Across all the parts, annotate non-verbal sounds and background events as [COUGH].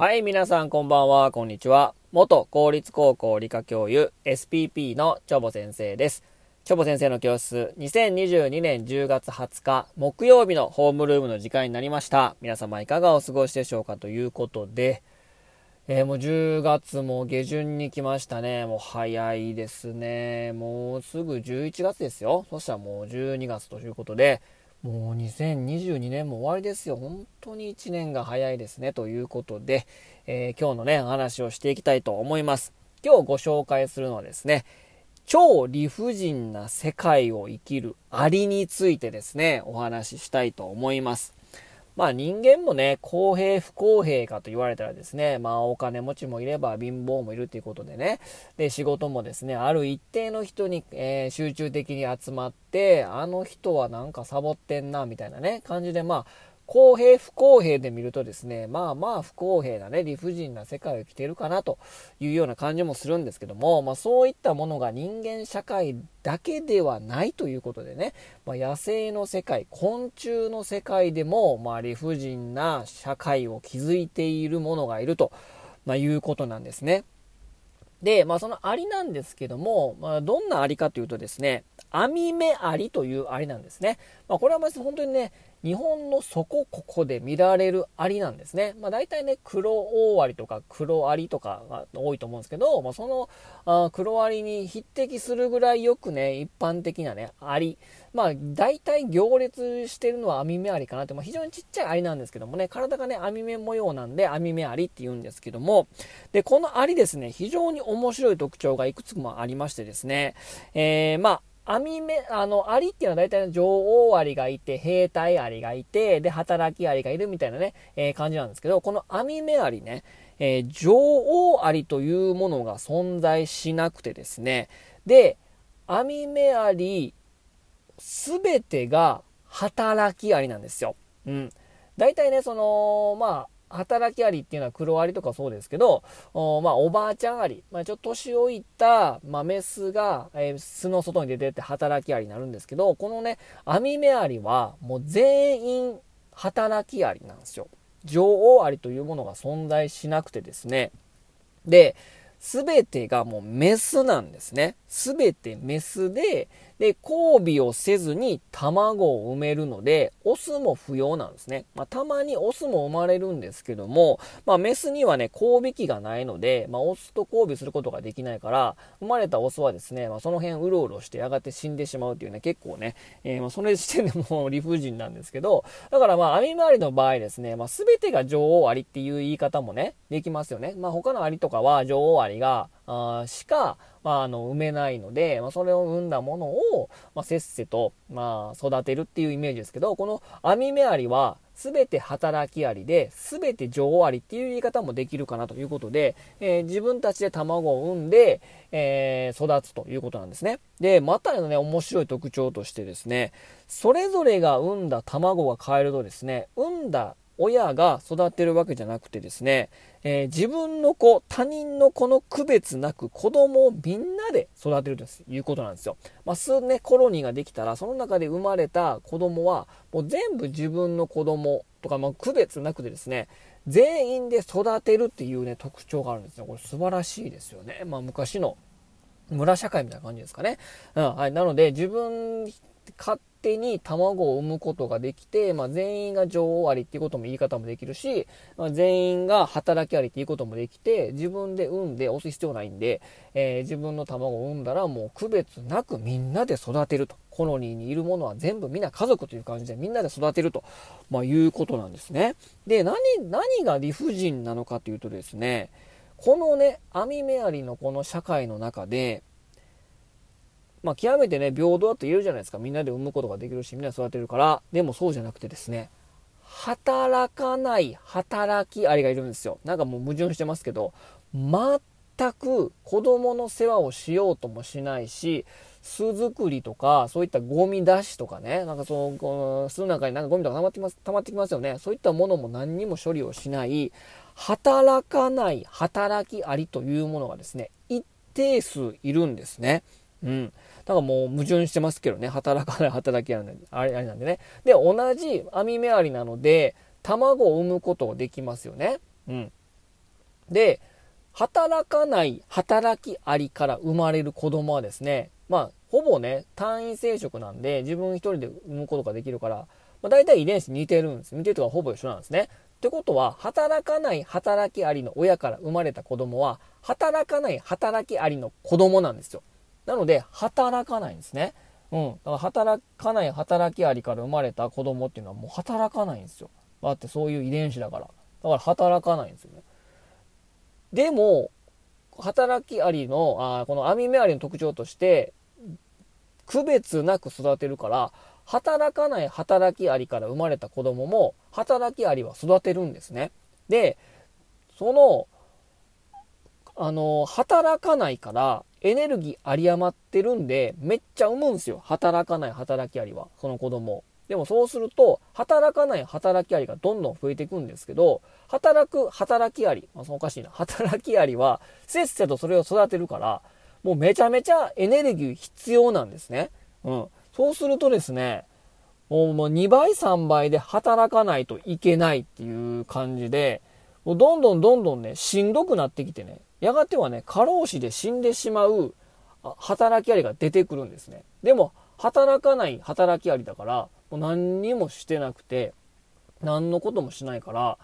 はい、皆さんこんばんは、こんにちは。元公立高校理科教諭 SPP のチョボ先生です。チョボ先生の教室、2022年10月20日木曜日のホームルームの時間になりました。皆様いかがお過ごしでしょうかということで、えー、もう10月も下旬に来ましたね。もう早いですね。もうすぐ11月ですよ。そしたらもう12月ということで、もう2022年も終わりですよ。本当に1年が早いですね。ということで、えー、今日のね、話をしていきたいと思います。今日ご紹介するのはですね、超理不尽な世界を生きるアリについてですね、お話ししたいと思います。まあ人間もね、公平不公平かと言われたらですね、まあお金持ちもいれば貧乏もいるということでね、で仕事もですね、ある一定の人に、えー、集中的に集まって、あの人はなんかサボってんな、みたいなね、感じでまあ、公平不公平で見るとですね、まあまあ不公平なね、理不尽な世界を生きてるかなというような感じもするんですけども、まあそういったものが人間社会だけではないということでね、まあ、野生の世界、昆虫の世界でも、まあ理不尽な社会を築いているものがいると、まあ、いうことなんですね。で、まあそのアリなんですけども、まあどんなアリかというとですね、網目アリというアリなんですね。まあこれはまず本当にね、日本のそこここで見られるアリなんですね。まあ大体ね、黒大アリとか黒アリとかが多いと思うんですけど、まあそのあ黒アリに匹敵するぐらいよくね、一般的なね、アリ。まあ大体行列してるのは網目アリかなって、まあ非常にちっちゃいアリなんですけどもね、体がね、網目模様なんで網目アリって言うんですけども、で、このアリですね、非常に面白い特徴がいくつもありましてですね、えー、まあ網目、あの、アリっていうのは大体女王アリがいて、兵隊アリがいて、で、働きアリがいるみたいなね、えー、感じなんですけど、この網目アリね、えー、女王アリというものが存在しなくてですね、で、網目アリ、すべてが働きアリなんですよ。うん。大体ね、その、まあ、働きアリっていうのは黒アリとかそうですけど、おまあ、おばあちゃんアリ、まあ、ちょっと年老いた、まあ、メスが、えー、巣の外に出てって働きアリになるんですけど、このね、網目アリはもう全員働きアリなんですよ。女王アリというものが存在しなくてですね。で、すべてがもうメスなんですね。すべてメスで、で、交尾をせずに卵を産めるので、オスも不要なんですね。まあ、たまにオスも生まれるんですけども、まあ、メスにはね、交尾器がないので、まあ、オスと交尾することができないから、生まれたオスはですね、まあ、その辺うろうろしてやがて死んでしまうっていうね、結構ね、えー、まあ、それ時点でも理不尽なんですけど、だからまあ、網回りの場合ですね、まあ、全てが女王アリっていう言い方もね、できますよね。まあ、他のアリとかは女王アリが、あしか、まあ、あの、埋めないので、まあ、それを生んだものを、まあ、せっせと、まあ、育てるっていうイメージですけど、この網目アリは、すべて働きアリで、すべて女王アリっていう言い方もできるかなということで、えー、自分たちで卵を産んで、えー、育つということなんですね。で、またのね、面白い特徴としてですね、それぞれが産んだ卵が変えるとですね、産んだ親が育てるわけじゃなくてですね、えー、自分の子、他人の子の区別なく子供をみんなで育てるということなんですよ。まあ、数ね、コロニーができたら、その中で生まれた子供は、もう全部自分の子供とか、まあ、区別なくてですね、全員で育てるっていうね、特徴があるんですよ。これ素晴らしいですよね。まあ、昔の村社会みたいな感じですかね。うん、はい。なので、自分、勝手に卵を産むことができて、まあ、全員が女王ありっていうことも言い方もできるし、まあ、全員が働きありっていうこともできて、自分で産んで押す必要ないんで、えー、自分の卵を産んだらもう区別なくみんなで育てると。コロニーにいるものは全部みんな家族という感じでみんなで育てると、まあ、いうことなんですね。で、何、何が理不尽なのかというとですね、このね、網目ありのこの社会の中で、まあ、極めてね、平等だと言えるじゃないですか。みんなで産むことができるし、みんな育てるから。でもそうじゃなくてですね、働かない働きありがいるんですよ。なんかもう矛盾してますけど、全く子供の世話をしようともしないし、巣作りとか、そういったゴミ出しとかね、なんかその、この巣の中になんかゴミとか溜まってきます、溜まってきますよね。そういったものも何にも処理をしない、働かない働きありというものがですね、一定数いるんですね。うん。だかもう矛盾してますけどね。働かない [LAUGHS] 働きあるあれなんでね。で、同じ網目ありなので、卵を産むことができますよね。うん。で、働かない働きありから生まれる子供はですね、まあ、ほぼね、単位生殖なんで、自分一人で産むことができるから、まあ、大体遺伝子似てるんです。似てるとかほぼ一緒なんですね。ってことは、働かない働きありの親から生まれた子供は、働かない働きありの子供なんですよ。なので、働かないんですね。うん。だから働かない働きありから生まれた子供っていうのはもう働かないんですよ。だってそういう遺伝子だから。だから働かないんですよね。でも、働きありの、あこの網目ありの特徴として、区別なく育てるから、働かない働きありから生まれた子供も、働きありは育てるんですね。で、その、あの、働かないから、エネルギー有り余ってるんで、めっちゃ産むんですよ。働かない働きありは、その子供。でもそうすると、働かない働きありがどんどん増えていくんですけど、働く働きあり、まあ、そのおかしいな、働きありは、せっせとそれを育てるから、もうめちゃめちゃエネルギー必要なんですね。うん。そうするとですね、もうもう2倍3倍で働かないといけないっていう感じで、もうどんどんどんどんね、しんどくなってきてね、やがてはね、過労死で死んでしまう働きありが出てくるんですね。でも、働かない働きありだから、もう何にもしてなくて、何のこともしないから、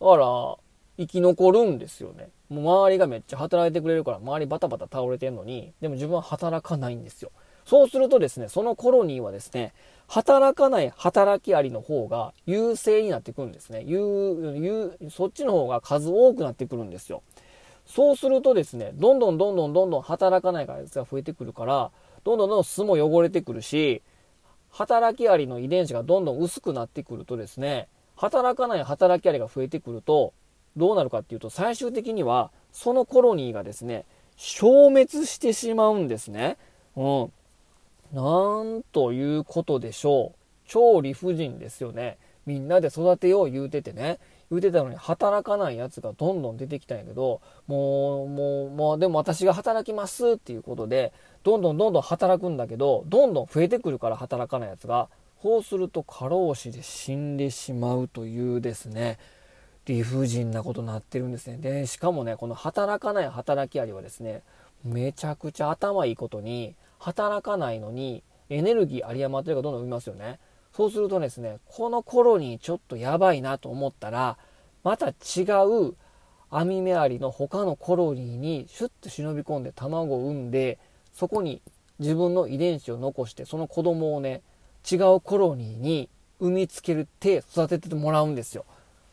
だから、生き残るんですよね。もう周りがめっちゃ働いてくれるから、周りバタバタ倒れてんのに、でも自分は働かないんですよ。そうするとですね、そのコロニーはですね、働かない働きありの方が優勢になってくるんですね。優、そっちの方が数多くなってくるんですよ。そうするとですね、どんどんどんどんどんどん働かないやつが増えてくるから、どんどんどん巣も汚れてくるし、働きありの遺伝子がどんどん薄くなってくるとですね、働かない働きありが増えてくると、どうなるかっていうと、最終的には、そのコロニーがですね、消滅してしまうんですね。うん。なんということでしょう。超理不尽ですよね。みんなで育てよう言うててね。言うてたのに働かないやつがどんどん出てきたんやけど、もう、もう、もう、でも私が働きますっていうことで、どんどんどんどん働くんだけど、どんどん増えてくるから働かないやつが、そうすると過労死で死んでしまうというですね、理不尽なことになってるんですね。で、しかもね、この働かない働きありはですね、めちゃくちゃ頭いいことに、働かないのにエネルギー有り余ってるがどんどん生みますよね。そうするとですね、この頃にちょっとやばいなと思ったら、また違う網目アリの他のコロニーにシュッと忍び込んで卵を産んで、そこに自分の遺伝子を残して、その子供をね、違うコロニーに産みつけるって育ててもらうんですよ。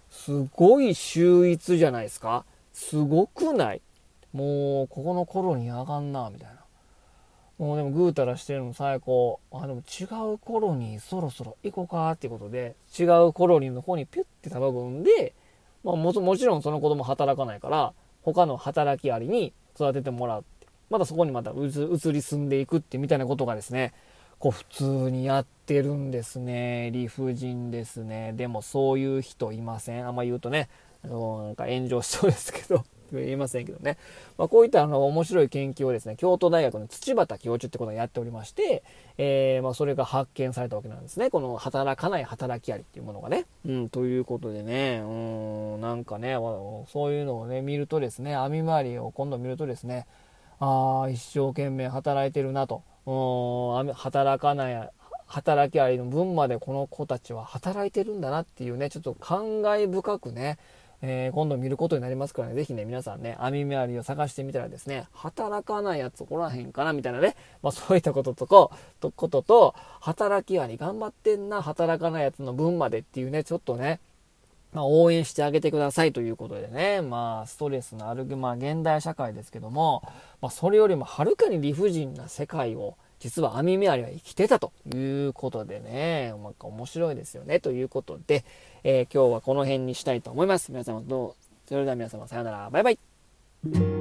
すごい秀逸じゃないですかすごくない？もう、ここのコロニーあかんな、みたいな。もうでもぐうたらしてるの最高。あ、でも違う頃にそろそろ行こうかっていうことで、違うコロニーの方にピュッて卵産んで、まあももちろんその子供働かないから、他の働きありに育ててもらうって。またそこにまた移り住んでいくってみたいなことがですね、こう普通にやってるんですね。理不尽ですね。でもそういう人いません？あんま言うとね、なんか炎上しそうですけど。言いませんけどね。まあ、こういったあの面白い研究をですね、京都大学の土畑教授ってことをやっておりまして、えー、まあ、それが発見されたわけなんですね。この働かない働きありっていうものがね。うん、ということでね、うん、なんかね、そういうのをね、見るとですね、網回りを今度見るとですね、ああ、一生懸命働いてるなと。うん、働かない、働きありの分までこの子たちは働いてるんだなっていうね、ちょっと感慨深くね、えー、今度見ることになりますからね、ぜひね、皆さんね、網目ありを探してみたらですね、働かないやつおらへんかなみたいなね、まあそういったこととか、と、ことと、働きあり頑張ってんな、働かないやつの分までっていうね、ちょっとね、まあ、応援してあげてくださいということでね、まあ、ストレスのある、まあ、現代社会ですけども、まあ、それよりもはるかに理不尽な世界を、実は網目アリは生きてたということでね、なんか面白いですよね、ということで、えー、今日はこの辺にしたいと思います。皆様どうそれでは皆様さようなら。バイバイ。